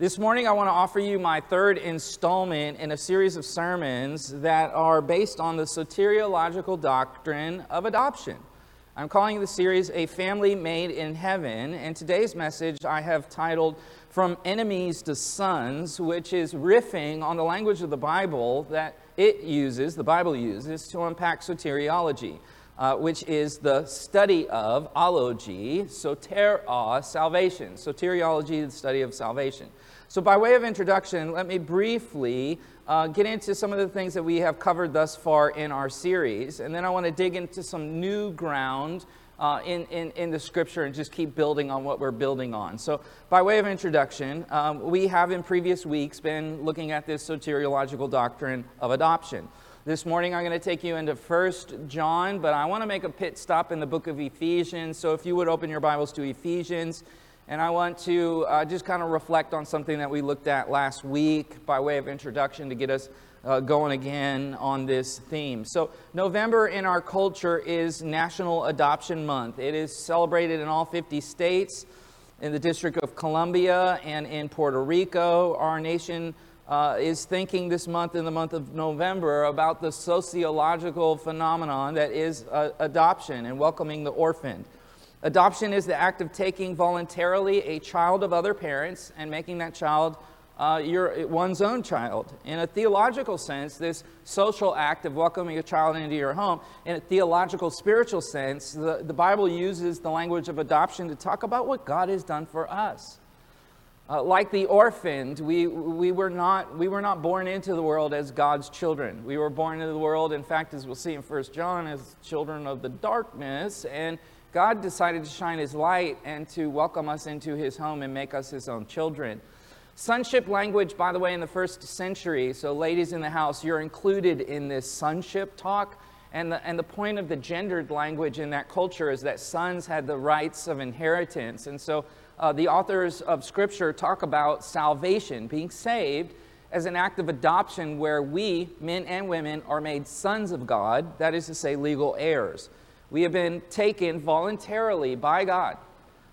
This morning, I want to offer you my third installment in a series of sermons that are based on the soteriological doctrine of adoption. I'm calling the series A Family Made in Heaven, and today's message I have titled From Enemies to Sons, which is riffing on the language of the Bible that it uses, the Bible uses, to unpack soteriology uh, which is the study of ology, sotera, salvation. Soteriology, the study of salvation. So, by way of introduction, let me briefly uh, get into some of the things that we have covered thus far in our series, and then I want to dig into some new ground. Uh, in, in, in the scripture and just keep building on what we're building on. So, by way of introduction, um, we have in previous weeks been looking at this soteriological doctrine of adoption. This morning I'm going to take you into First John, but I want to make a pit stop in the book of Ephesians. So if you would open your Bibles to Ephesians, and I want to uh, just kind of reflect on something that we looked at last week by way of introduction to get us uh, going again on this theme. So, November in our culture is National Adoption Month. It is celebrated in all 50 states, in the District of Columbia, and in Puerto Rico. Our nation uh, is thinking this month, in the month of November, about the sociological phenomenon that is uh, adoption and welcoming the orphaned. Adoption is the act of taking voluntarily a child of other parents and making that child uh, your, one's own child. In a theological sense, this social act of welcoming a child into your home, in a theological, spiritual sense, the, the Bible uses the language of adoption to talk about what God has done for us. Uh, like the orphaned, we, we, were not, we were not born into the world as God's children. We were born into the world, in fact, as we'll see in 1 John, as children of the darkness. And God decided to shine his light and to welcome us into his home and make us his own children. Sonship language, by the way, in the first century, so ladies in the house, you're included in this sonship talk. And the, and the point of the gendered language in that culture is that sons had the rights of inheritance. And so uh, the authors of Scripture talk about salvation, being saved, as an act of adoption where we, men and women, are made sons of God, that is to say, legal heirs. We have been taken voluntarily by God.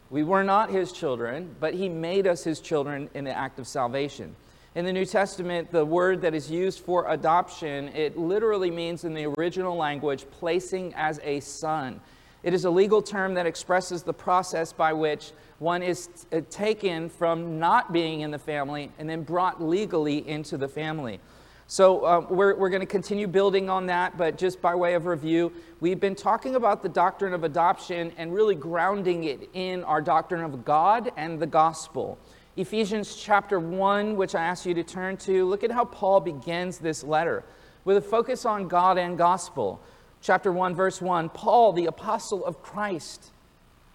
We were not His children, but He made us His children in the act of salvation. In the New Testament, the word that is used for adoption, it literally means in the original language, placing as a son. It is a legal term that expresses the process by which one is uh, taken from not being in the family and then brought legally into the family. So uh, we're, we're going to continue building on that, but just by way of review, we've been talking about the doctrine of adoption and really grounding it in our doctrine of God and the gospel. Ephesians chapter 1, which I ask you to turn to, look at how Paul begins this letter with a focus on God and gospel. Chapter 1, verse 1 Paul, the apostle of Christ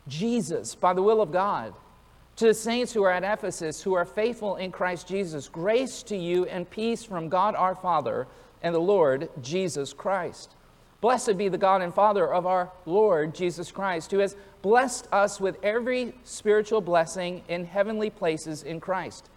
Jesus by the will of God. To the saints who are at Ephesus, who are faithful in Christ Jesus, grace to you and peace from God our Father and the Lord Jesus Christ. Blessed be the God and Father of our Lord Jesus Christ, who has blessed us with every spiritual blessing in heavenly places in Christ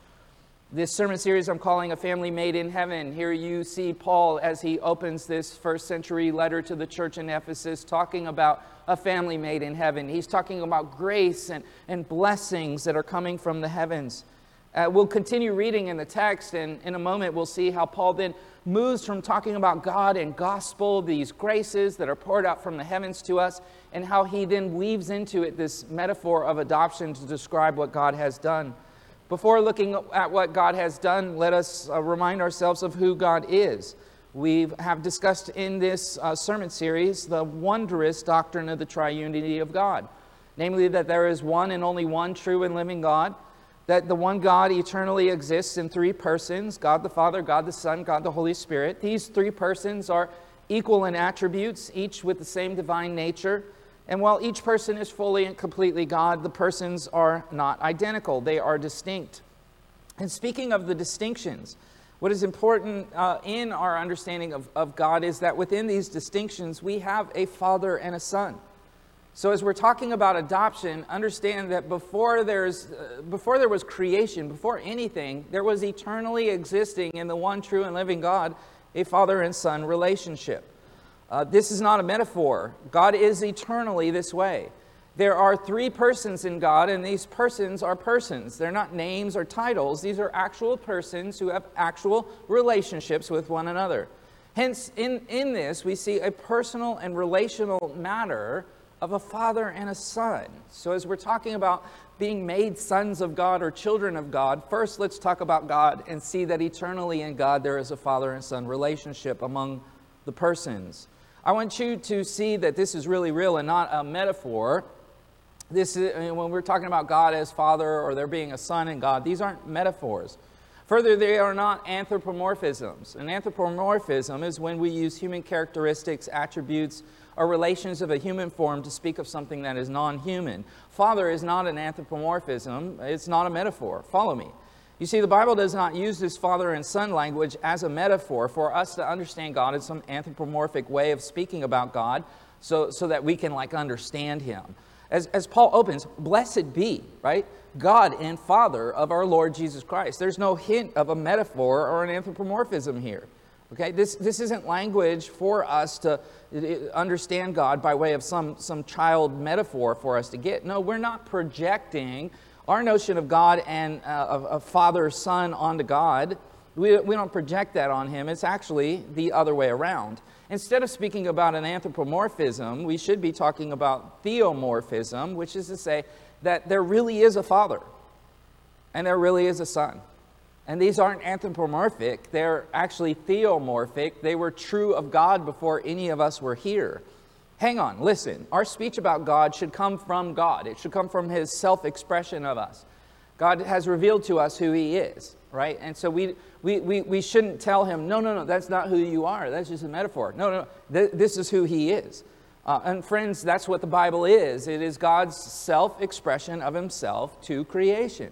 this sermon series I'm calling A Family Made in Heaven. Here you see Paul as he opens this first century letter to the church in Ephesus, talking about a family made in heaven. He's talking about grace and, and blessings that are coming from the heavens. Uh, we'll continue reading in the text, and in a moment we'll see how Paul then moves from talking about God and gospel, these graces that are poured out from the heavens to us, and how he then weaves into it this metaphor of adoption to describe what God has done. Before looking at what God has done, let us uh, remind ourselves of who God is. We have discussed in this uh, sermon series the wondrous doctrine of the triunity of God, namely that there is one and only one true and living God, that the one God eternally exists in three persons God the Father, God the Son, God the Holy Spirit. These three persons are equal in attributes, each with the same divine nature. And while each person is fully and completely God, the persons are not identical, they are distinct. And speaking of the distinctions, what is important uh, in our understanding of, of God is that within these distinctions, we have a father and a son. So, as we're talking about adoption, understand that before, there's, uh, before there was creation, before anything, there was eternally existing in the one true and living God a father and son relationship. Uh, this is not a metaphor. God is eternally this way. There are three persons in God, and these persons are persons. They're not names or titles. These are actual persons who have actual relationships with one another. Hence, in, in this, we see a personal and relational matter of a father and a son. So, as we're talking about being made sons of God or children of God, first let's talk about God and see that eternally in God there is a father and son relationship among the persons. I want you to see that this is really real and not a metaphor. This is, when we're talking about God as Father or there being a Son in God, these aren't metaphors. Further, they are not anthropomorphisms. An anthropomorphism is when we use human characteristics, attributes, or relations of a human form to speak of something that is non human. Father is not an anthropomorphism, it's not a metaphor. Follow me. You see, the Bible does not use this father and son language as a metaphor for us to understand God in some anthropomorphic way of speaking about God so, so that we can like understand him. As, as Paul opens, blessed be, right? God and Father of our Lord Jesus Christ. There's no hint of a metaphor or an anthropomorphism here. Okay, this, this isn't language for us to understand God by way of some, some child metaphor for us to get. No, we're not projecting our notion of God and uh, of, of father son onto God. We, we don't project that on him. It's actually the other way around. Instead of speaking about an anthropomorphism, we should be talking about theomorphism, which is to say that there really is a father and there really is a son. And these aren't anthropomorphic, they're actually theomorphic. They were true of God before any of us were here. Hang on, listen. Our speech about God should come from God, it should come from His self expression of us. God has revealed to us who He is, right? And so we, we, we, we shouldn't tell Him, no, no, no, that's not who you are. That's just a metaphor. No, no, th- this is who He is. Uh, and friends, that's what the Bible is it is God's self expression of Himself to creation.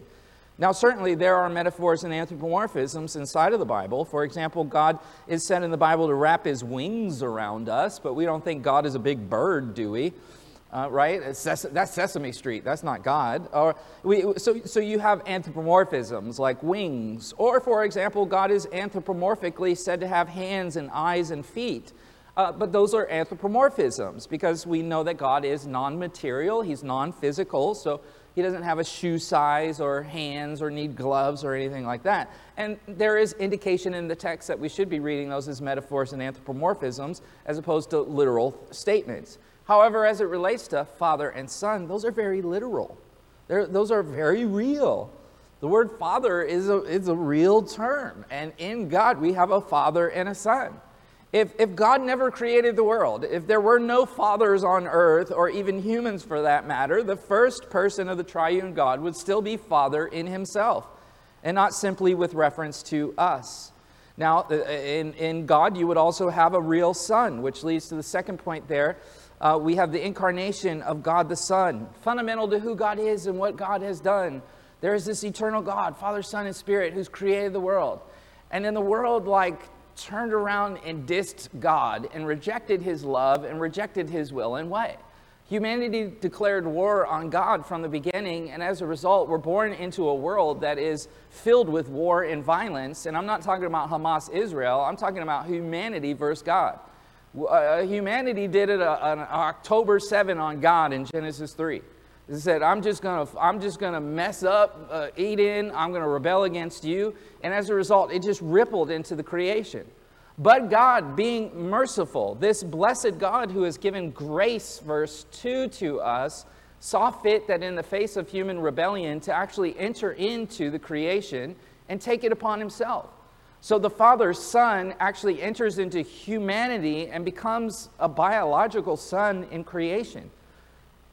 Now, certainly, there are metaphors and anthropomorphisms inside of the Bible. For example, God is said in the Bible to wrap his wings around us, but we don't think God is a big bird, do we? Uh, right? Ses- that's Sesame Street. That's not God. Or we, so, so you have anthropomorphisms like wings. Or, for example, God is anthropomorphically said to have hands and eyes and feet. Uh, but those are anthropomorphisms because we know that God is non material, He's non physical. So he doesn't have a shoe size or hands or need gloves or anything like that. And there is indication in the text that we should be reading those as metaphors and anthropomorphisms as opposed to literal statements. However, as it relates to father and son, those are very literal. They're, those are very real. The word father is a, is a real term. And in God, we have a father and a son. If, if God never created the world, if there were no fathers on earth, or even humans for that matter, the first person of the triune God would still be Father in himself, and not simply with reference to us. Now, uh, in, in God, you would also have a real Son, which leads to the second point there. Uh, we have the incarnation of God the Son, fundamental to who God is and what God has done. There is this eternal God, Father, Son, and Spirit, who's created the world. And in the world, like turned around and dissed God and rejected his love and rejected his will and way. Humanity declared war on God from the beginning, and as a result, we're born into a world that is filled with war and violence. And I'm not talking about Hamas Israel, I'm talking about humanity versus God. Uh, humanity did it uh, on October 7 on God in Genesis 3. He said, I'm just going to I'm just going to mess up uh, Eden. I'm going to rebel against you. And as a result, it just rippled into the creation. But God, being merciful, this blessed God who has given grace, verse 2 to us, saw fit that in the face of human rebellion to actually enter into the creation and take it upon himself. So the Father's Son actually enters into humanity and becomes a biological son in creation.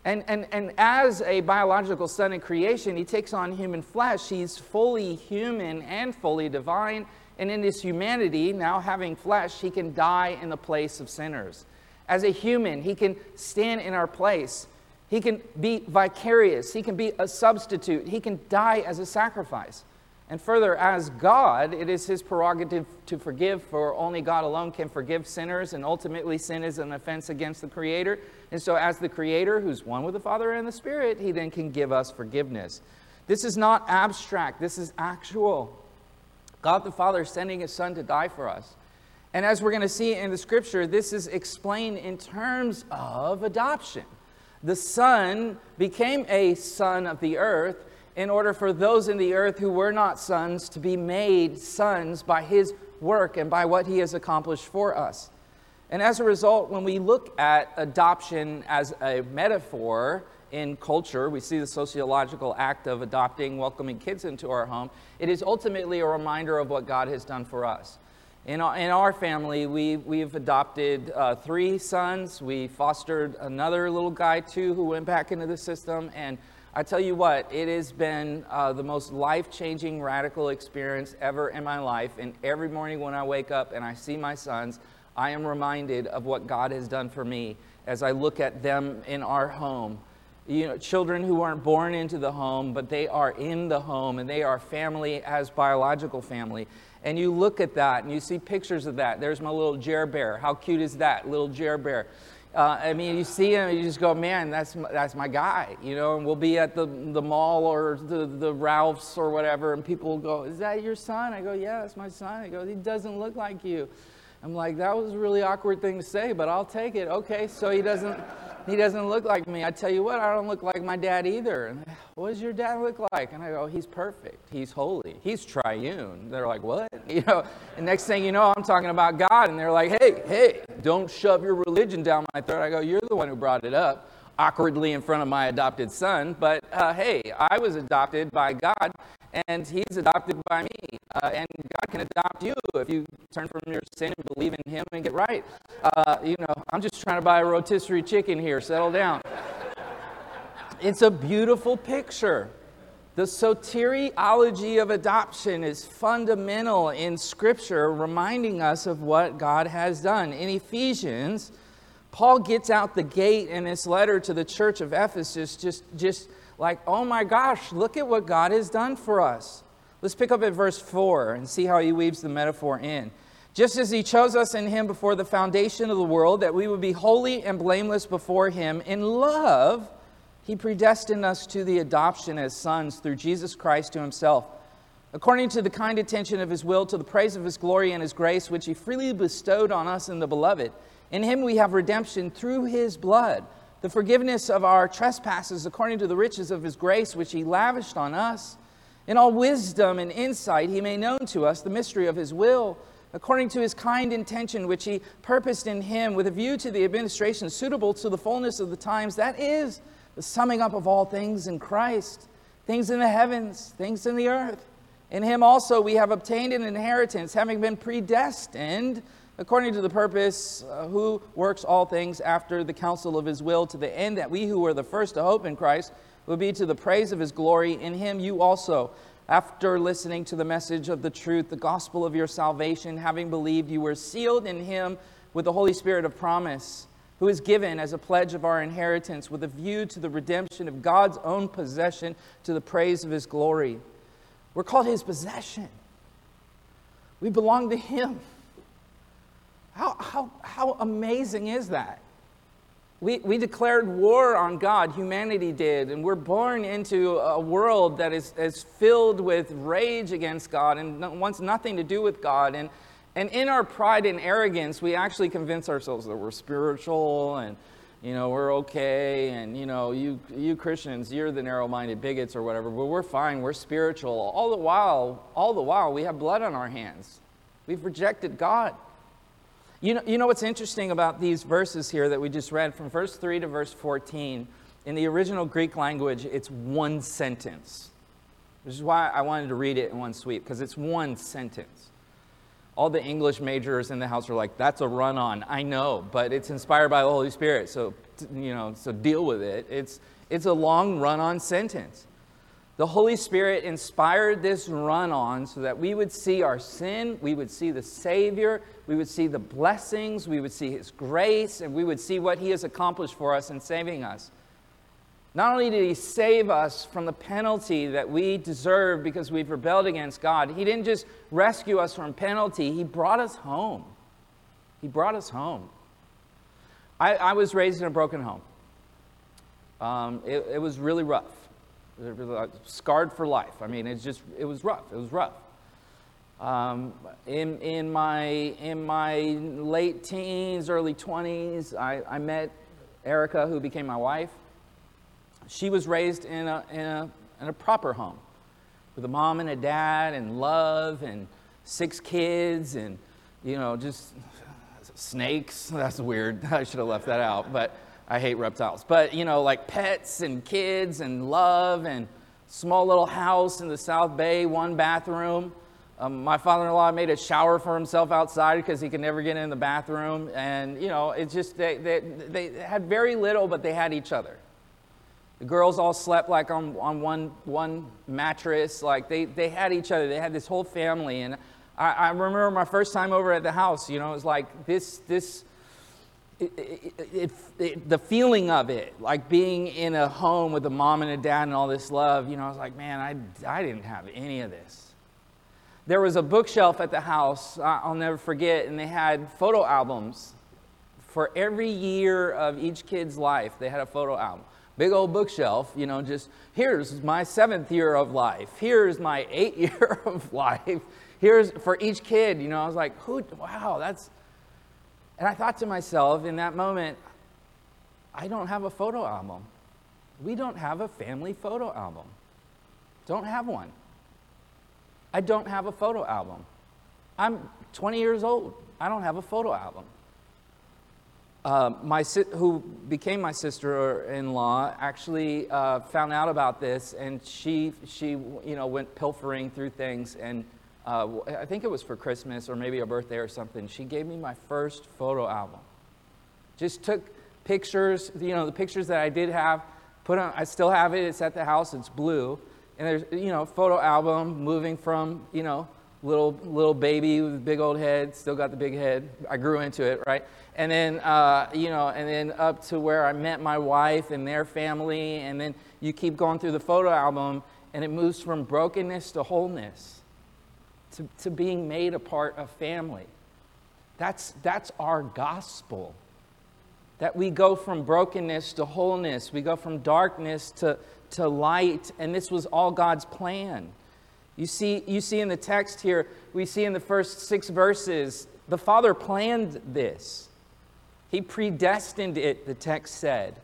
And, and, and as a biological son in creation, he takes on human flesh. He's fully human and fully divine. And in his humanity, now having flesh, he can die in the place of sinners. As a human, he can stand in our place. He can be vicarious. He can be a substitute. He can die as a sacrifice. And further, as God, it is his prerogative to forgive, for only God alone can forgive sinners, and ultimately sin is an offense against the Creator. And so, as the Creator, who's one with the Father and the Spirit, he then can give us forgiveness. This is not abstract, this is actual. God the Father sending his Son to die for us. And as we're going to see in the scripture, this is explained in terms of adoption. The Son became a son of the earth in order for those in the earth who were not sons to be made sons by his work and by what he has accomplished for us. And as a result, when we look at adoption as a metaphor in culture, we see the sociological act of adopting, welcoming kids into our home. It is ultimately a reminder of what God has done for us. In our, in our family, we, we've adopted uh, three sons. We fostered another little guy, too, who went back into the system. And I tell you what, it has been uh, the most life changing, radical experience ever in my life. And every morning when I wake up and I see my sons, I am reminded of what God has done for me as I look at them in our home. You know, children who aren't born into the home, but they are in the home and they are family as biological family. And you look at that and you see pictures of that. There's my little Jer Bear. How cute is that, little Jer Bear? Uh, I mean, you see him, you just go, man, that's my, that's my guy, you know. And we'll be at the, the mall or the, the Ralphs or whatever, and people will go, is that your son? I go, yeah, that's my son. He goes, he doesn't look like you. I'm like, that was a really awkward thing to say, but I'll take it. Okay, so he doesn't he doesn't look like me. I tell you what, I don't look like my dad either. And what does your dad look like? And I go, he's perfect. He's holy. He's triune. They're like, what? You know, and next thing you know, I'm talking about God. And they're like, hey, hey, don't shove your religion down my throat. I go, you're the one who brought it up awkwardly in front of my adopted son. But uh, hey, I was adopted by God, and he's adopted by me. Uh, and God can adopt you if you turn from your sin and believe in him and get right. Uh, you know, I'm just trying to buy a rotisserie chicken here. Settle down. it's a beautiful picture. The soteriology of adoption is fundamental in Scripture, reminding us of what God has done. In Ephesians, Paul gets out the gate in his letter to the church of Ephesus, just, just like, oh my gosh, look at what God has done for us. Let's pick up at verse 4 and see how he weaves the metaphor in. Just as he chose us in him before the foundation of the world, that we would be holy and blameless before him, in love, he predestined us to the adoption as sons through Jesus Christ to himself, according to the kind attention of his will, to the praise of his glory and his grace, which he freely bestowed on us in the beloved. In him we have redemption through his blood the forgiveness of our trespasses according to the riches of his grace, which he lavished on us. In all wisdom and insight, he made known to us the mystery of his will, according to his kind intention, which he purposed in him, with a view to the administration suitable to the fullness of the times. That is the summing up of all things in Christ, things in the heavens, things in the earth. In him also we have obtained an inheritance, having been predestined according to the purpose, uh, who works all things after the counsel of his will, to the end that we who were the first to hope in Christ will be to the praise of his glory. In him you also, after listening to the message of the truth, the gospel of your salvation, having believed, you were sealed in him with the Holy Spirit of promise, who is given as a pledge of our inheritance with a view to the redemption of God's own possession to the praise of his glory. We're called his possession. We belong to him. How, how, how amazing is that? We, we declared war on God, humanity did, and we're born into a world that is, is filled with rage against God and wants nothing to do with God. And, and in our pride and arrogance, we actually convince ourselves that we're spiritual and, you know, we're okay. And, you know, you, you Christians, you're the narrow minded bigots or whatever, but we're fine. We're spiritual. All the while, all the while, we have blood on our hands. We've rejected God. You know, you know what's interesting about these verses here that we just read from verse 3 to verse 14? In the original Greek language, it's one sentence. Which is why I wanted to read it in one sweep, because it's one sentence. All the English majors in the house are like, that's a run on. I know, but it's inspired by the Holy Spirit, so, you know, so deal with it. It's, it's a long run on sentence. The Holy Spirit inspired this run on so that we would see our sin, we would see the Savior, we would see the blessings, we would see His grace, and we would see what He has accomplished for us in saving us. Not only did He save us from the penalty that we deserve because we've rebelled against God, He didn't just rescue us from penalty, He brought us home. He brought us home. I, I was raised in a broken home. Um, it, it was really rough scarred for life. I mean, it's just, it was rough. It was rough. Um, in, in, my, in my late teens, early 20s, I, I met Erica, who became my wife. she was raised in a, in, a, in a proper home with a mom and a dad and love and six kids and, you know, just snakes. That's weird. I should have left that out, but I hate reptiles. But, you know, like pets and kids and love and small little house in the South Bay, one bathroom. Um, my father-in-law made a shower for himself outside because he could never get in the bathroom. And, you know, it's just, they, they, they had very little, but they had each other. The girls all slept like on, on one, one mattress. Like they, they had each other. They had this whole family. And I, I remember my first time over at the house, you know, it was like this, this, it, it, it, the feeling of it, like being in a home with a mom and a dad and all this love, you know, I was like, man, I, I didn't have any of this there was a bookshelf at the house, I'll never forget, and they had photo albums for every year of each kid's life. They had a photo album. Big old bookshelf, you know, just here's my seventh year of life, here's my eighth year of life, here's for each kid, you know. I was like, who, wow, that's. And I thought to myself in that moment, I don't have a photo album. We don't have a family photo album. Don't have one. I don't have a photo album. I'm 20 years old. I don't have a photo album. Uh, my si- who became my sister-in-law actually uh, found out about this, and she she you know went pilfering through things, and uh, I think it was for Christmas or maybe a birthday or something. She gave me my first photo album. Just took pictures, you know, the pictures that I did have. Put on. I still have it. It's at the house. It's blue and there's, you know, photo album moving from, you know, little little baby with big old head, still got the big head. I grew into it, right? And then, uh, you know, and then up to where I met my wife and their family, and then you keep going through the photo album, and it moves from brokenness to wholeness, to, to being made a part of family. That's, that's our gospel. That we go from brokenness to wholeness, we go from darkness to, to light, and this was all God's plan. You see, you see in the text here, we see in the first six verses, the Father planned this. He predestined it, the text said.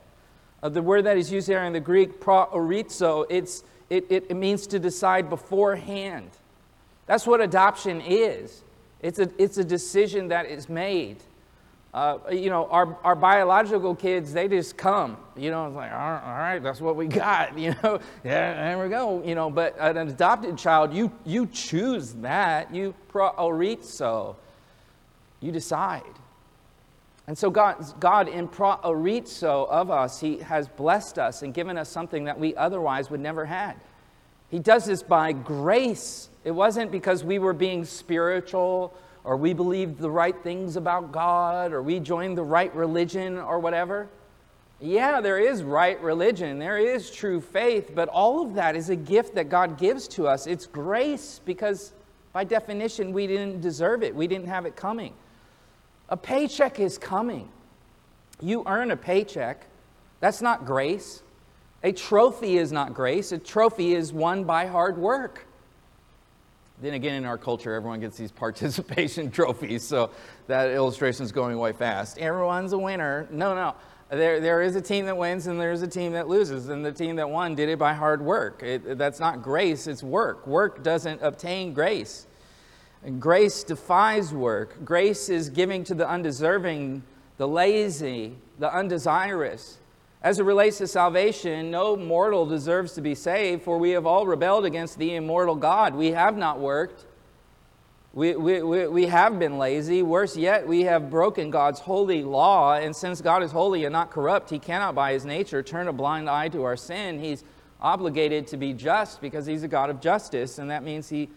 Uh, the word that is used there in the Greek, proorizo, it's, it, it, it means to decide beforehand. That's what adoption is. It's a, it's a decision that is made uh, you know, our, our biological kids, they just come. You know, it's like, all right, that's what we got. You know, yeah, there we go. You know, but an adopted child, you, you choose that. You proorizo. You decide. And so God, God in proorizo of us, He has blessed us and given us something that we otherwise would never had. He does this by grace. It wasn't because we were being spiritual or we believed the right things about God, or we joined the right religion, or whatever. Yeah, there is right religion, there is true faith, but all of that is a gift that God gives to us. It's grace because, by definition, we didn't deserve it, we didn't have it coming. A paycheck is coming. You earn a paycheck. That's not grace. A trophy is not grace. A trophy is won by hard work. Then again, in our culture, everyone gets these participation trophies, so that illustration is going way fast. Everyone's a winner. No, no. There, there is a team that wins and there's a team that loses, and the team that won did it by hard work. It, that's not grace, it's work. Work doesn't obtain grace. And grace defies work. Grace is giving to the undeserving, the lazy, the undesirous. As it relates to salvation, no mortal deserves to be saved, for we have all rebelled against the immortal God. We have not worked. We, we, we, we have been lazy. Worse yet, we have broken God's holy law. And since God is holy and not corrupt, he cannot by his nature turn a blind eye to our sin. He's obligated to be just because he's a God of justice. And that means he,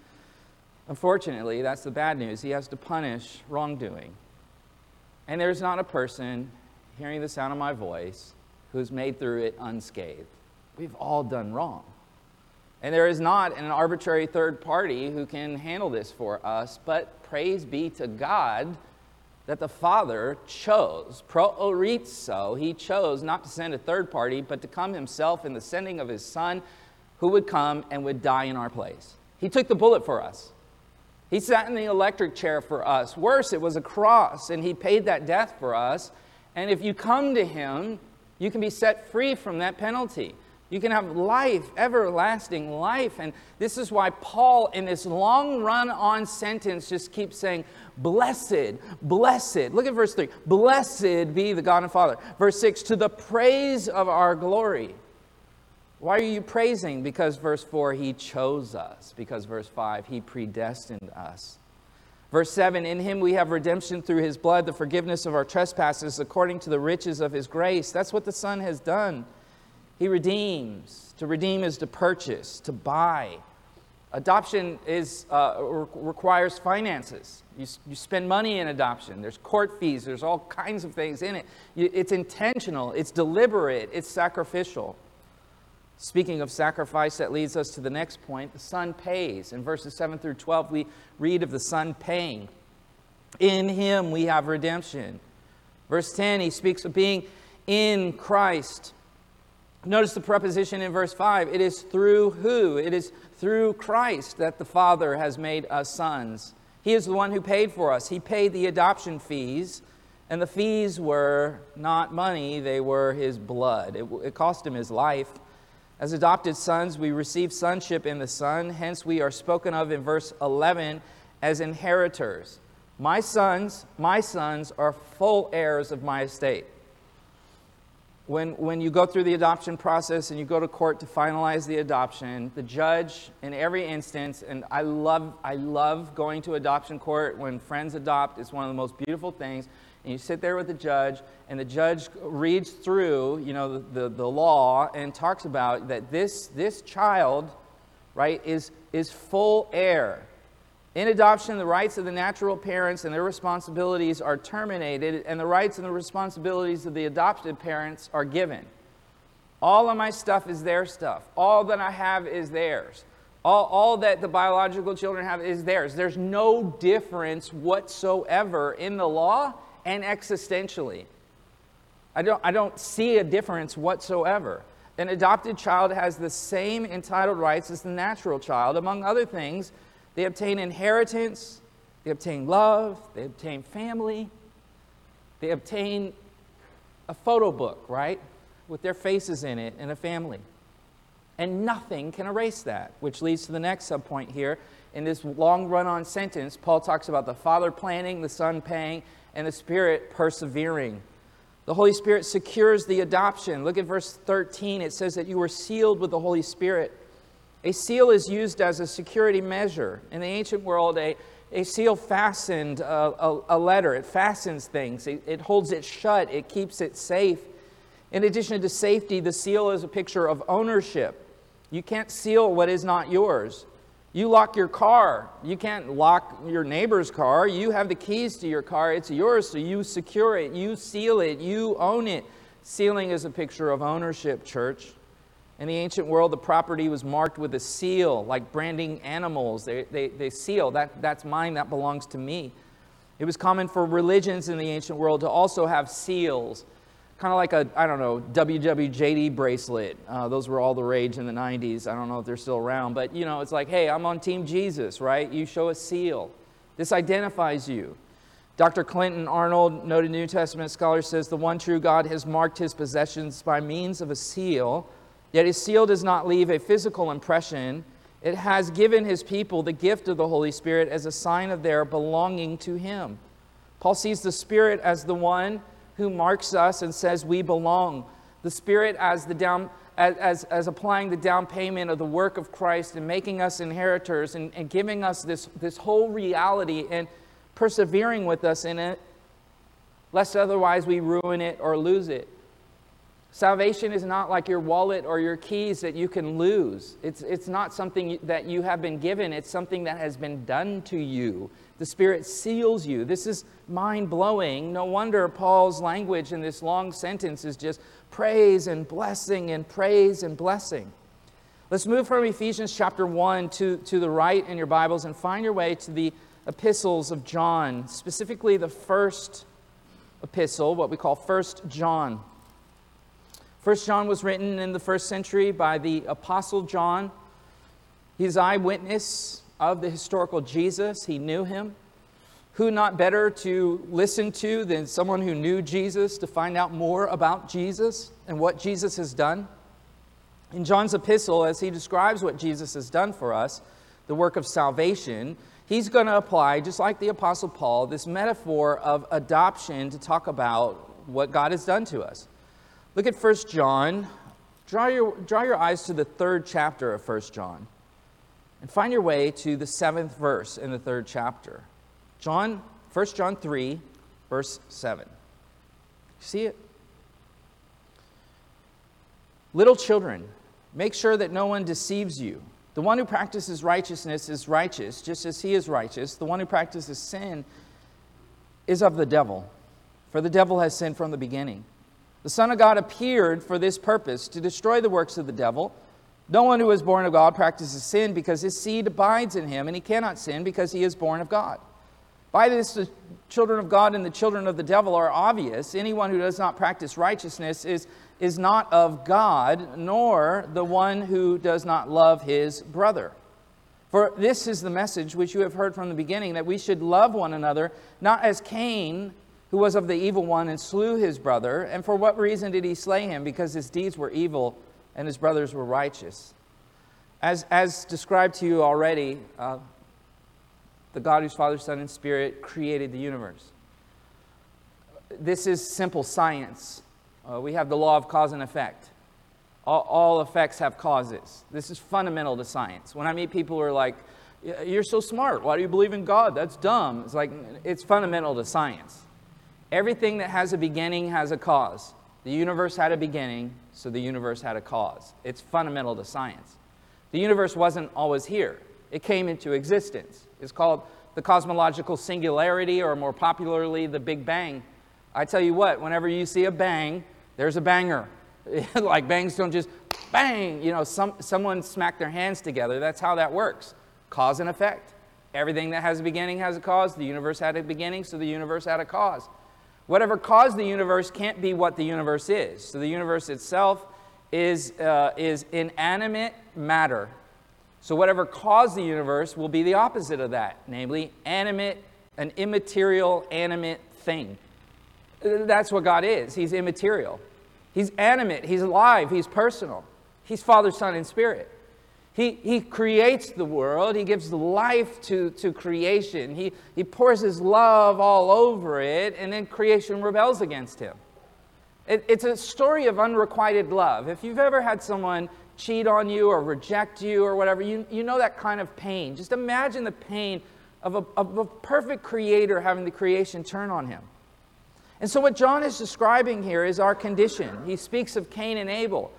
unfortunately, that's the bad news, he has to punish wrongdoing. And there's not a person hearing the sound of my voice who's made through it unscathed. We've all done wrong. And there is not an arbitrary third party who can handle this for us, but praise be to God that the Father chose, pro proorizo, he chose not to send a third party, but to come himself in the sending of his Son, who would come and would die in our place. He took the bullet for us. He sat in the electric chair for us. Worse, it was a cross, and he paid that death for us. And if you come to him, you can be set free from that penalty. You can have life, everlasting life. And this is why Paul, in this long run on sentence, just keeps saying, Blessed, blessed. Look at verse 3. Blessed be the God and Father. Verse 6, to the praise of our glory. Why are you praising? Because verse 4, he chose us. Because verse 5, he predestined us. Verse 7 In him we have redemption through his blood, the forgiveness of our trespasses according to the riches of his grace. That's what the Son has done. He redeems. To redeem is to purchase, to buy. Adoption is, uh, re- requires finances. You, you spend money in adoption. There's court fees, there's all kinds of things in it. It's intentional, it's deliberate, it's sacrificial. Speaking of sacrifice, that leads us to the next point. The Son pays. In verses 7 through 12, we read of the Son paying. In Him we have redemption. Verse 10, he speaks of being in Christ. Notice the preposition in verse 5. It is through who? It is through Christ that the Father has made us sons. He is the one who paid for us. He paid the adoption fees, and the fees were not money, they were His blood. It, it cost Him His life. As adopted sons, we receive sonship in the Son. Hence, we are spoken of in verse 11 as inheritors. My sons, my sons are full heirs of my estate. When, when you go through the adoption process and you go to court to finalize the adoption, the judge, in every instance, and I love, I love going to adoption court when friends adopt, it's one of the most beautiful things and you sit there with the judge, and the judge reads through, you know, the, the, the, law and talks about that this, this child, right, is, is full heir. In adoption, the rights of the natural parents and their responsibilities are terminated, and the rights and the responsibilities of the adopted parents are given. All of my stuff is their stuff. All that I have is theirs. All, all that the biological children have is theirs. There's no difference whatsoever in the law and existentially. I don't, I don't see a difference whatsoever. An adopted child has the same entitled rights as the natural child. Among other things, they obtain inheritance, they obtain love, they obtain family, they obtain a photo book, right? With their faces in it and a family. And nothing can erase that, which leads to the next subpoint here. In this long run on sentence, Paul talks about the Father planning, the Son paying, and the Spirit persevering. The Holy Spirit secures the adoption. Look at verse 13. It says that you were sealed with the Holy Spirit. A seal is used as a security measure. In the ancient world, a, a seal fastened a, a, a letter, it fastens things, it, it holds it shut, it keeps it safe. In addition to safety, the seal is a picture of ownership. You can't seal what is not yours. You lock your car. You can't lock your neighbor's car. You have the keys to your car. It's yours, so you secure it. You seal it. You own it. Sealing is a picture of ownership, church. In the ancient world, the property was marked with a seal, like branding animals. They, they, they seal. That, that's mine. That belongs to me. It was common for religions in the ancient world to also have seals kind of like a, I don't know, WWJD bracelet. Uh, those were all the rage in the 90s. I don't know if they're still around, but you know, it's like, hey, I'm on Team Jesus, right? You show a seal. This identifies you. Dr. Clinton Arnold, noted New Testament scholar, says the one true God has marked his possessions by means of a seal, yet his seal does not leave a physical impression. It has given his people the gift of the Holy Spirit as a sign of their belonging to him. Paul sees the Spirit as the one who marks us and says we belong. The Spirit as, the down, as, as, applying the down payment of the work of Christ and making us inheritors and, and giving us this, this whole reality and persevering with us in it, lest otherwise we ruin it or lose it. Salvation is not like your wallet or your keys that you can lose. It's, it's not something that you have been given, it's something that has been done to you. The Spirit seals you. This is mind blowing. No wonder Paul's language in this long sentence is just praise and blessing and praise and blessing. Let's move from Ephesians chapter 1 to, to the right in your Bibles and find your way to the epistles of John, specifically the first epistle, what we call First John. First John was written in the first century by the Apostle John. He's eyewitness of the historical Jesus. He knew him. Who not better to listen to than someone who knew Jesus to find out more about Jesus and what Jesus has done? In John's epistle, as he describes what Jesus has done for us, the work of salvation, he's going to apply, just like the Apostle Paul, this metaphor of adoption to talk about what God has done to us. Look at 1 John. Draw your, draw your eyes to the third chapter of 1 John and find your way to the seventh verse in the third chapter. John, 1 John 3, verse 7. See it? Little children, make sure that no one deceives you. The one who practices righteousness is righteous, just as he is righteous. The one who practices sin is of the devil, for the devil has sinned from the beginning. The Son of God appeared for this purpose, to destroy the works of the devil. No one who is born of God practices sin because his seed abides in him, and he cannot sin because he is born of God. By this, the children of God and the children of the devil are obvious. Anyone who does not practice righteousness is, is not of God, nor the one who does not love his brother. For this is the message which you have heard from the beginning that we should love one another, not as Cain, who was of the evil one and slew his brother. And for what reason did he slay him? Because his deeds were evil and his brothers were righteous. As, as described to you already, uh, the God whose Father, Son, and Spirit created the universe. This is simple science. Uh, we have the law of cause and effect. All, all, effects have causes. This is fundamental to science. When I meet people who are like, You're so smart. Why do you believe in God? That's dumb. It's like, it's fundamental to science. Everything that has a beginning has a cause. The universe had a beginning, so the universe had a cause. It's fundamental to science. The universe wasn't always here, it came into existence. It's called the cosmological singularity, or more popularly, the Big Bang. I tell you what, whenever you see a bang, there's a banger. like bangs don't just bang, you know, some, someone smacked their hands together. That's how that works cause and effect. Everything that has a beginning has a cause. The universe had a beginning, so the universe had a cause. Whatever caused the universe can't be what the universe is. So the universe itself is, uh, is inanimate matter. So whatever caused the universe will be the opposite of that, namely animate, an immaterial, animate thing. That's what God is. He's immaterial. He's animate, He's alive, He's personal. He's Father, Son, and Spirit. He, he creates the world. He gives life to, to creation. He, he pours his love all over it, and then creation rebels against him. It, it's a story of unrequited love. If you've ever had someone cheat on you or reject you or whatever, you, you know that kind of pain. Just imagine the pain of a, of a perfect creator having the creation turn on him. And so, what John is describing here is our condition. He speaks of Cain and Abel.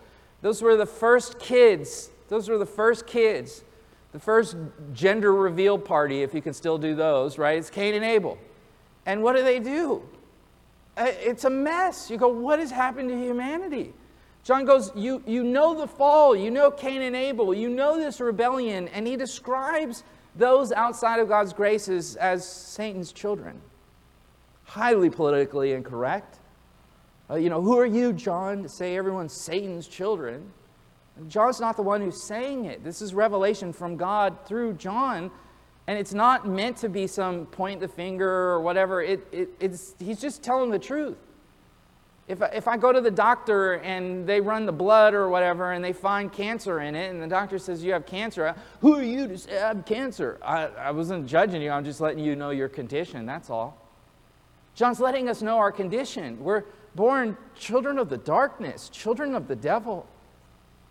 Those were the first kids those were the first kids, the first gender reveal party, if you can still do those, right? It's Cain and Abel. And what do they do? Uh, it's a mess. You go, what has happened to humanity? John goes, you, you know the fall, you know Cain and Abel, you know this rebellion, and he describes those outside of God's graces as Satan's children. Highly politically incorrect. Uh, you know, who are you, John, to say everyone's Satan's children? John's not the one who's saying it. This is revelation from God through John. And it's not meant to be some point the finger or whatever. It, it, it's, he's just telling the truth. If I, if I go to the doctor and they run the blood or whatever and they find cancer in it, and the doctor says you have cancer, who are you to say I have cancer? I, I wasn't judging you, I'm just letting you know your condition, that's all. John's letting us know our condition. We're born children of the darkness, children of the devil.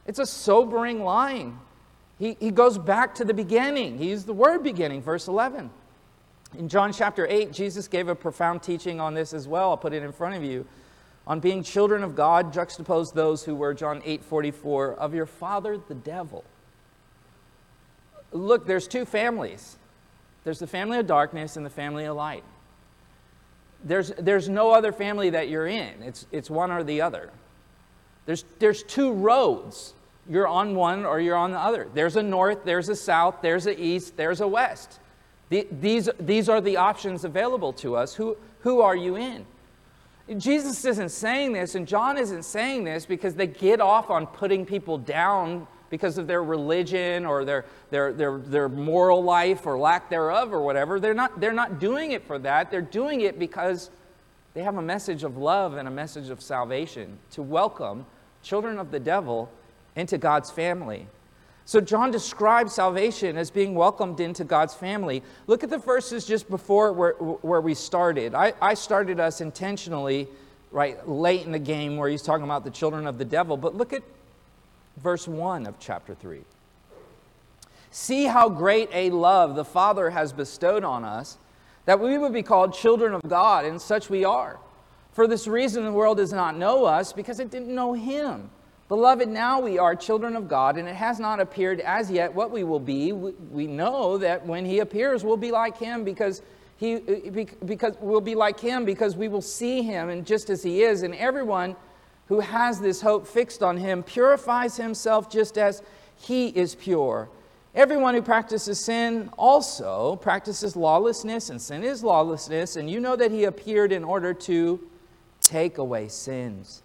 It's a sobering line. He, he goes back to the beginning. He used the word beginning, verse 11. In John chapter 8, Jesus gave a profound teaching on this as well. I'll put it in front of you. On being children of God, juxtapose those who were, John 8 44, of your father, the devil. Look, there's two families there's the family of darkness and the family of light. There's, there's no other family that you're in, it's, it's one or the other. There's, there's two roads you're on one or you're on the other. There's a north, there's a south, there's a east, there's a west. The, these, these are the options available to us. Who, who are you in? Jesus isn't saying this, and John isn't saying this because they get off on putting people down because of their religion or their, their, their, their moral life or lack thereof or whatever. They're not, they're not doing it for that. They're doing it because they have a message of love and a message of salvation to welcome children of the devil into God's family. So, John describes salvation as being welcomed into God's family. Look at the verses just before where, where we started. I, I started us intentionally right late in the game where he's talking about the children of the devil, but look at verse 1 of chapter 3. See how great a love the Father has bestowed on us that we would be called children of God, and such we are. For this reason, the world does not know us because it didn't know Him. Beloved, now we are children of God, and it has not appeared as yet what we will be. We know that when He appears, we'll be like Him because he uh, because we'll be like Him because we will see Him and just as He is. And everyone who has this hope fixed on Him purifies himself just as He is pure. Everyone who practices sin also practices lawlessness, and sin is lawlessness. And you know that He appeared in order to take away sins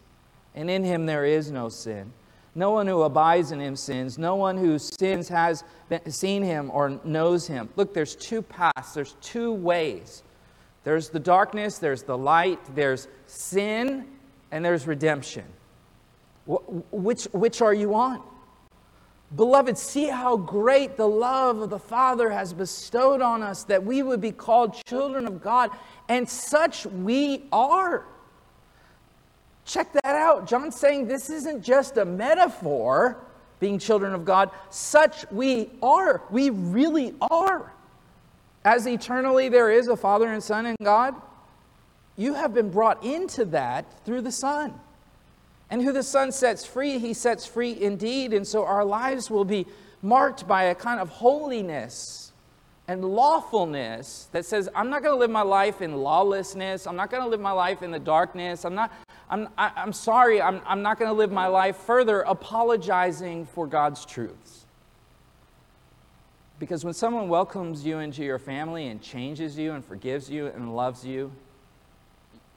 and in him there is no sin. No one who abides in him sins. No one who sins has been, seen him or knows him. Look, there's two paths, there's two ways. There's the darkness, there's the light, there's sin, and there's redemption. Which, which are you on? Beloved, see how great the love of the Father has bestowed on us that we would be called children of God, and such we are. Check that out. John's saying this isn't just a metaphor, being children of God. Such we are. We really are. As eternally there is a Father and Son in God, you have been brought into that through the Son. And who the Son sets free, he sets free indeed. And so our lives will be marked by a kind of holiness and lawfulness that says, I'm not going to live my life in lawlessness. I'm not going to live my life in the darkness. I'm not, I'm, I, am i am sorry, I'm, I'm not going to live my life further apologizing for God's truths. Because when someone welcomes you into your family and changes you and forgives you and loves you,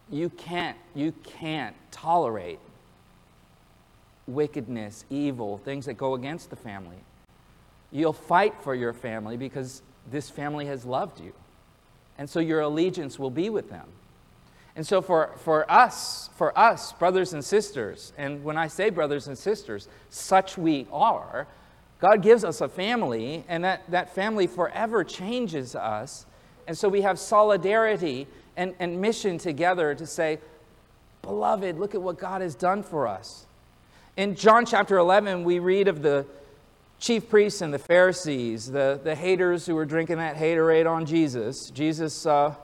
you can't, you can't tolerate wickedness, evil, things that go against the family. You'll fight for your family because this family has loved you. And so your allegiance will be with them. And so for, for us, for us, brothers and sisters, and when I say brothers and sisters, such we are, God gives us a family, and that, that family forever changes us. And so we have solidarity and, and mission together to say, Beloved, look at what God has done for us. In John chapter 11, we read of the chief priests and the Pharisees, the, the haters who were drinking that haterade on Jesus. Jesus uh,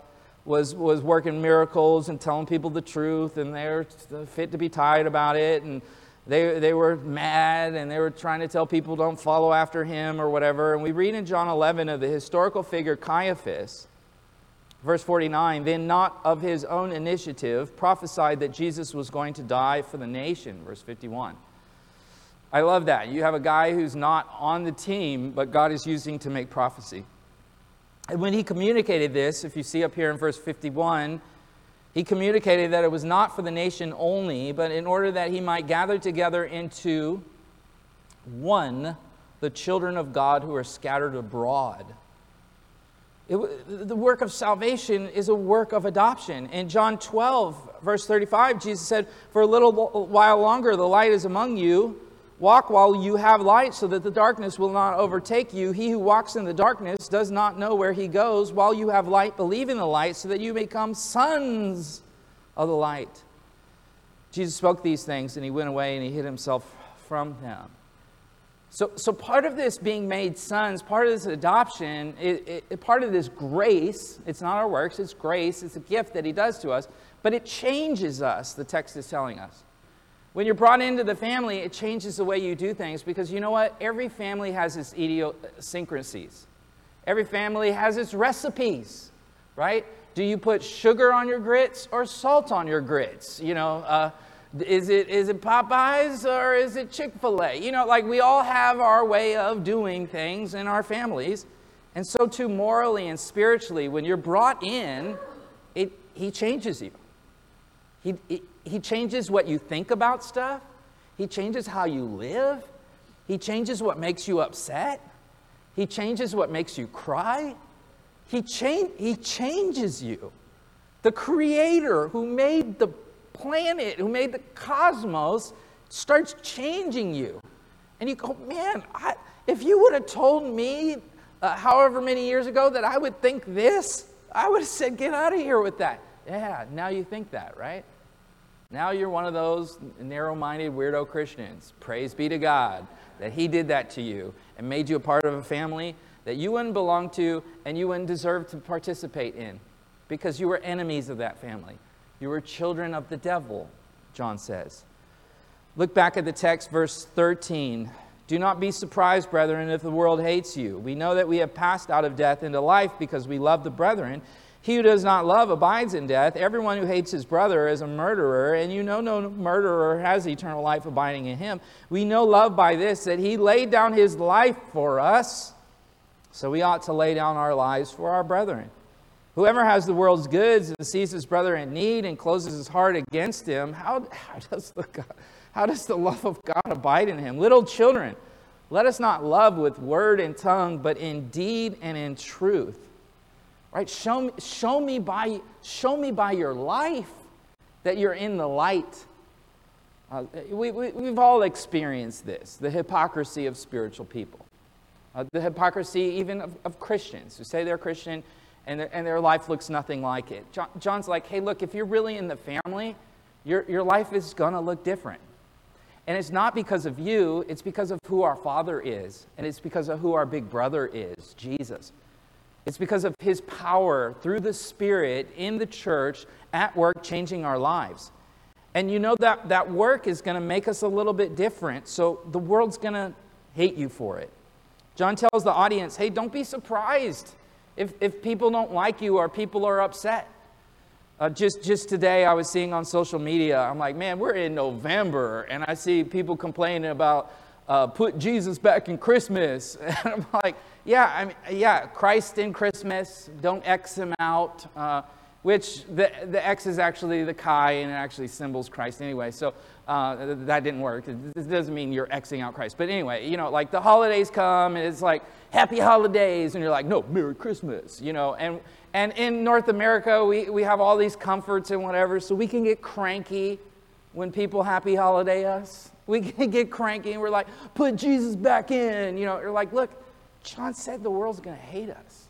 was, was working miracles and telling people the truth, and they're fit to be tied about it. And they, they were mad and they were trying to tell people don't follow after him or whatever. And we read in John 11 of the historical figure Caiaphas, verse 49, then not of his own initiative prophesied that Jesus was going to die for the nation, verse 51. I love that. You have a guy who's not on the team, but God is using to make prophecy. And when he communicated this, if you see up here in verse 51, he communicated that it was not for the nation only, but in order that he might gather together into one the children of God who are scattered abroad. It, the work of salvation is a work of adoption. In John 12, verse 35, Jesus said, For a little while longer the light is among you. Walk while you have light so that the darkness will not overtake you. He who walks in the darkness does not know where he goes. While you have light, believe in the light so that you become sons of the light. Jesus spoke these things and he went away and he hid himself from them. So, so part of this being made sons, part of this adoption, it, it, part of this grace, it's not our works, it's grace, it's a gift that he does to us, but it changes us, the text is telling us. When you're brought into the family, it changes the way you do things because you know what? Every family has its idiosyncrasies. Every family has its recipes, right? Do you put sugar on your grits or salt on your grits? You know, uh, is it is it Popeyes or is it Chick Fil A? You know, like we all have our way of doing things in our families, and so too morally and spiritually. When you're brought in, it he changes you. He, he he changes what you think about stuff. He changes how you live. He changes what makes you upset. He changes what makes you cry. He, cha- he changes you. The creator who made the planet, who made the cosmos, starts changing you. And you go, man, I, if you would have told me uh, however many years ago that I would think this, I would have said, get out of here with that. Yeah, now you think that, right? Now you're one of those narrow minded weirdo Christians. Praise be to God that He did that to you and made you a part of a family that you wouldn't belong to and you wouldn't deserve to participate in because you were enemies of that family. You were children of the devil, John says. Look back at the text, verse 13. Do not be surprised, brethren, if the world hates you. We know that we have passed out of death into life because we love the brethren. He who does not love abides in death. Everyone who hates his brother is a murderer, and you know no murderer has eternal life abiding in him. We know love by this, that he laid down his life for us, so we ought to lay down our lives for our brethren. Whoever has the world's goods and sees his brother in need and closes his heart against him, how, how, does the God, how does the love of God abide in him? Little children, let us not love with word and tongue, but in deed and in truth. Right? Show me, show me, by, show me by your life that you're in the light. Uh, we, we, we've all experienced this the hypocrisy of spiritual people, uh, the hypocrisy even of, of Christians who say they're Christian and their, and their life looks nothing like it. John, John's like, hey, look, if you're really in the family, your, your life is going to look different. And it's not because of you, it's because of who our Father is, and it's because of who our big brother is, Jesus. It's because of his power through the Spirit in the church at work changing our lives. And you know that that work is going to make us a little bit different, so the world's going to hate you for it. John tells the audience, hey, don't be surprised if, if people don't like you or people are upset. Uh, just, just today, I was seeing on social media, I'm like, man, we're in November, and I see people complaining about uh, put Jesus back in Christmas. And I'm like, yeah, I mean, yeah, Christ in Christmas, don't X him out. Uh, which the, the X is actually the chi and it actually symbols Christ anyway. So uh, that didn't work. This doesn't mean you're Xing out Christ. But anyway, you know, like the holidays come and it's like happy holidays and you're like, no, Merry Christmas, you know. And, and in North America, we, we have all these comforts and whatever, so we can get cranky when people happy holiday us. We get cranky and we're like, put Jesus back in. You know, you're like, look, John said the world's going to hate us.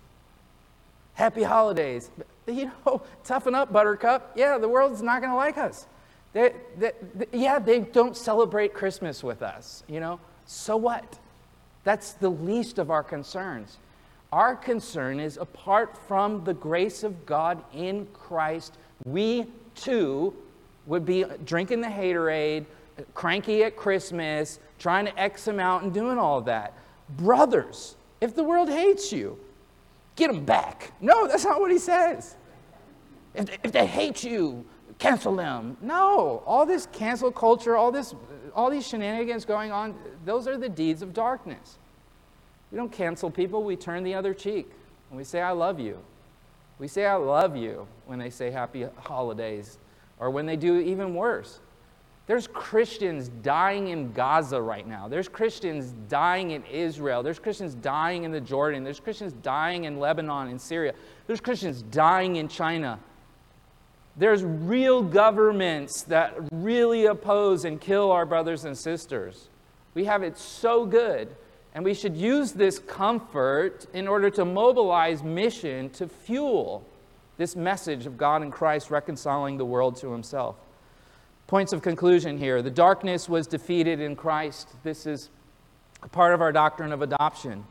Happy holidays you know, toughen up, Buttercup. Yeah, the world's not going to like us. They, they, they, yeah, they don't celebrate Christmas with us, you know. So what? That's the least of our concerns. Our concern is apart from the grace of God in Christ, we too would be drinking the haterade, cranky at Christmas, trying to X them out and doing all that. Brothers, if the world hates you, get them back. No, that's not what he says. If they, if they hate you, cancel them. No, all this cancel culture, all, this, all these shenanigans going on, those are the deeds of darkness. We don't cancel people, we turn the other cheek and we say, I love you. We say, I love you when they say happy holidays, or when they do even worse. There's Christians dying in Gaza right now. There's Christians dying in Israel. There's Christians dying in the Jordan. There's Christians dying in Lebanon and Syria. There's Christians dying in China. There's real governments that really oppose and kill our brothers and sisters. We have it so good, and we should use this comfort in order to mobilize mission to fuel this message of God and Christ reconciling the world to Himself. Points of conclusion here. The darkness was defeated in Christ. This is a part of our doctrine of adoption.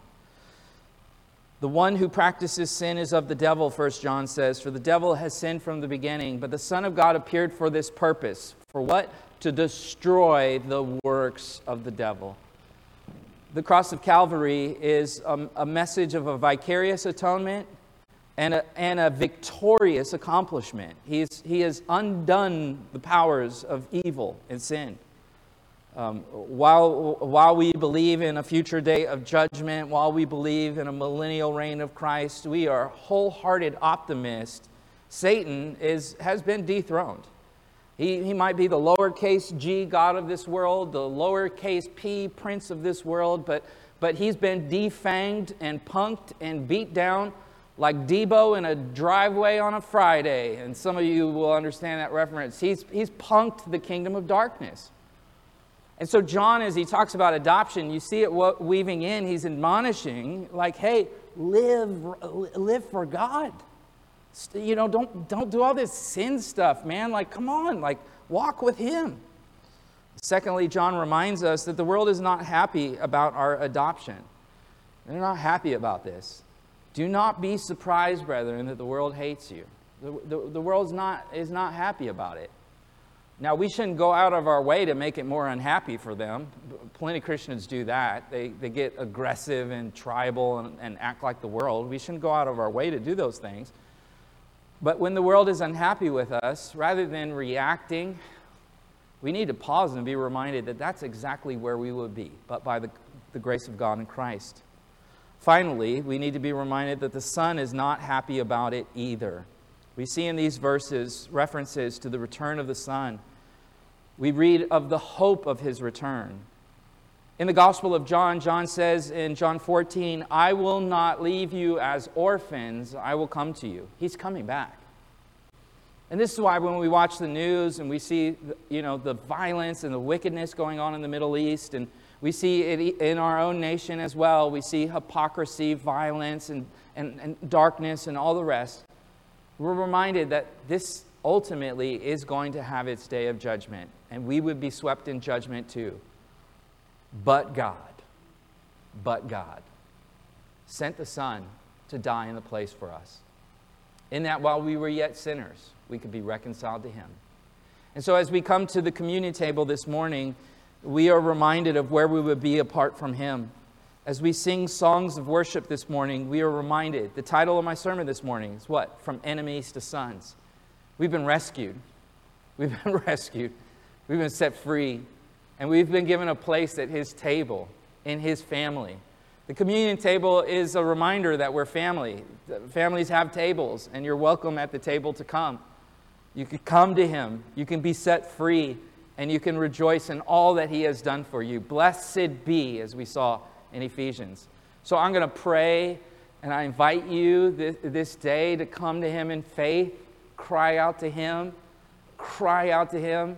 The one who practices sin is of the devil, First John says, for the devil has sinned from the beginning. But the Son of God appeared for this purpose. For what? To destroy the works of the devil. The cross of Calvary is a, a message of a vicarious atonement and a, and a victorious accomplishment. He's, he has undone the powers of evil and sin. Um, while, while we believe in a future day of judgment, while we believe in a millennial reign of Christ, we are wholehearted optimists. Satan is, has been dethroned. He, he might be the lowercase g God of this world, the lowercase p prince of this world, but, but he's been defanged and punked and beat down like Deebo in a driveway on a Friday. And some of you will understand that reference. He's, he's punked the kingdom of darkness. And so, John, as he talks about adoption, you see it weaving in, he's admonishing, like, hey, live, live for God. You know, don't, don't do all this sin stuff, man. Like, come on, like, walk with Him. Secondly, John reminds us that the world is not happy about our adoption. They're not happy about this. Do not be surprised, brethren, that the world hates you. The, the, the world not, is not happy about it. Now, we shouldn't go out of our way to make it more unhappy for them. Plenty of Christians do that. They, they get aggressive and tribal and, and act like the world. We shouldn't go out of our way to do those things. But when the world is unhappy with us, rather than reacting, we need to pause and be reminded that that's exactly where we would be, but by the, the grace of God in Christ. Finally, we need to be reminded that the Son is not happy about it either. We see in these verses references to the return of the Son. We read of the hope of his return. In the Gospel of John, John says in John 14, I will not leave you as orphans, I will come to you. He's coming back. And this is why when we watch the news and we see you know, the violence and the wickedness going on in the Middle East and we see it in our own nation as well. We see hypocrisy, violence, and, and, and darkness, and all the rest. We're reminded that this ultimately is going to have its day of judgment, and we would be swept in judgment too. But God, but God sent the Son to die in the place for us. In that while we were yet sinners, we could be reconciled to Him. And so as we come to the communion table this morning, we are reminded of where we would be apart from Him. As we sing songs of worship this morning, we are reminded. The title of my sermon this morning is what? From enemies to sons. We've been rescued. We've been rescued. We've been set free. And we've been given a place at His table, in His family. The communion table is a reminder that we're family. Families have tables, and you're welcome at the table to come. You can come to Him, you can be set free and you can rejoice in all that He has done for you. Blessed be, as we saw in Ephesians. So I'm going to pray, and I invite you this, this day to come to Him in faith, cry out to Him, cry out to Him,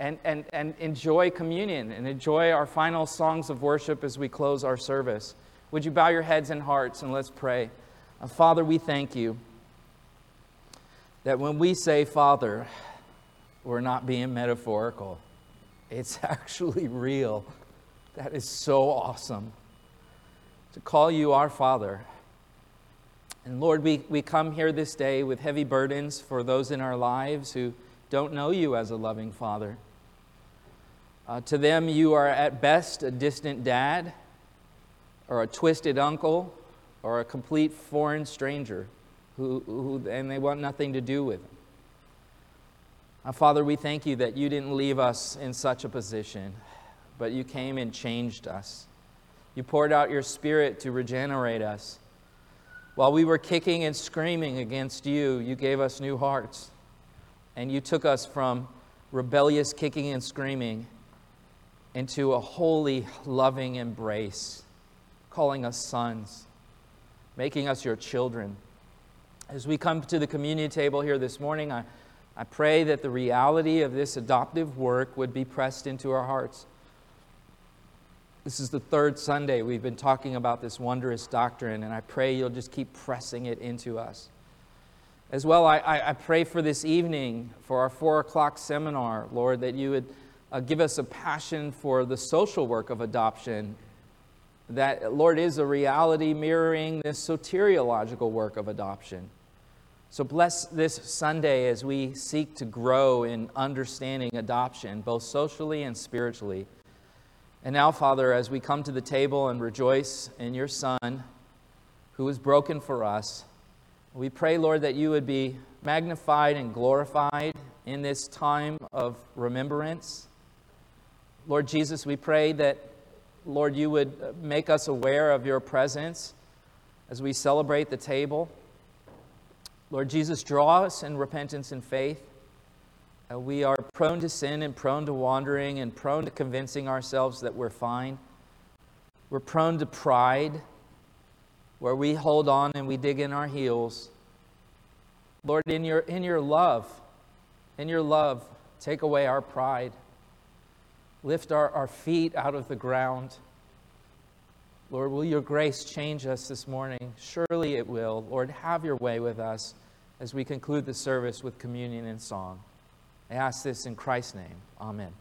and, and, and enjoy communion and enjoy our final songs of worship as we close our service. Would you bow your heads and hearts and let's pray? Uh, Father, we thank you that when we say, Father, we're not being metaphorical. It's actually real. That is so awesome. To call you our Father. And Lord, we, we come here this day with heavy burdens for those in our lives who don't know you as a loving Father. Uh, to them, you are at best a distant dad, or a twisted uncle, or a complete foreign stranger, who, who, and they want nothing to do with them. Uh, Father, we thank you that you didn't leave us in such a position, but you came and changed us. You poured out your spirit to regenerate us. While we were kicking and screaming against you, you gave us new hearts. And you took us from rebellious kicking and screaming into a holy, loving embrace, calling us sons, making us your children. As we come to the communion table here this morning, I I pray that the reality of this adoptive work would be pressed into our hearts. This is the third Sunday we've been talking about this wondrous doctrine, and I pray you'll just keep pressing it into us. As well, I, I, pray for this evening, for our four o'clock seminar, Lord, that you would uh, give us a passion for the social work of adoption. That, Lord, is a reality mirroring this soteriological work of adoption. So bless this Sunday as we seek to grow in understanding adoption, both socially and spiritually. And now, Father, as we come to the table and rejoice in your Son who was broken for us, we pray, Lord, that you would be magnified and glorified in this time of remembrance. Lord Jesus, we pray that, Lord, you would make us aware of your presence as we celebrate the table. Lord Jesus, draw us in repentance and faith. Uh, we are prone to sin and prone to wandering and prone to convincing ourselves that we're fine. We're prone to pride, where we hold on and we dig in our heels. Lord, in your, in your love, in your love, take away our pride. lift our, our feet out of the ground. Lord, will your grace change us this morning? Surely it will. Lord, have your way with us as we conclude the service with communion and song. I ask this in Christ's name. Amen.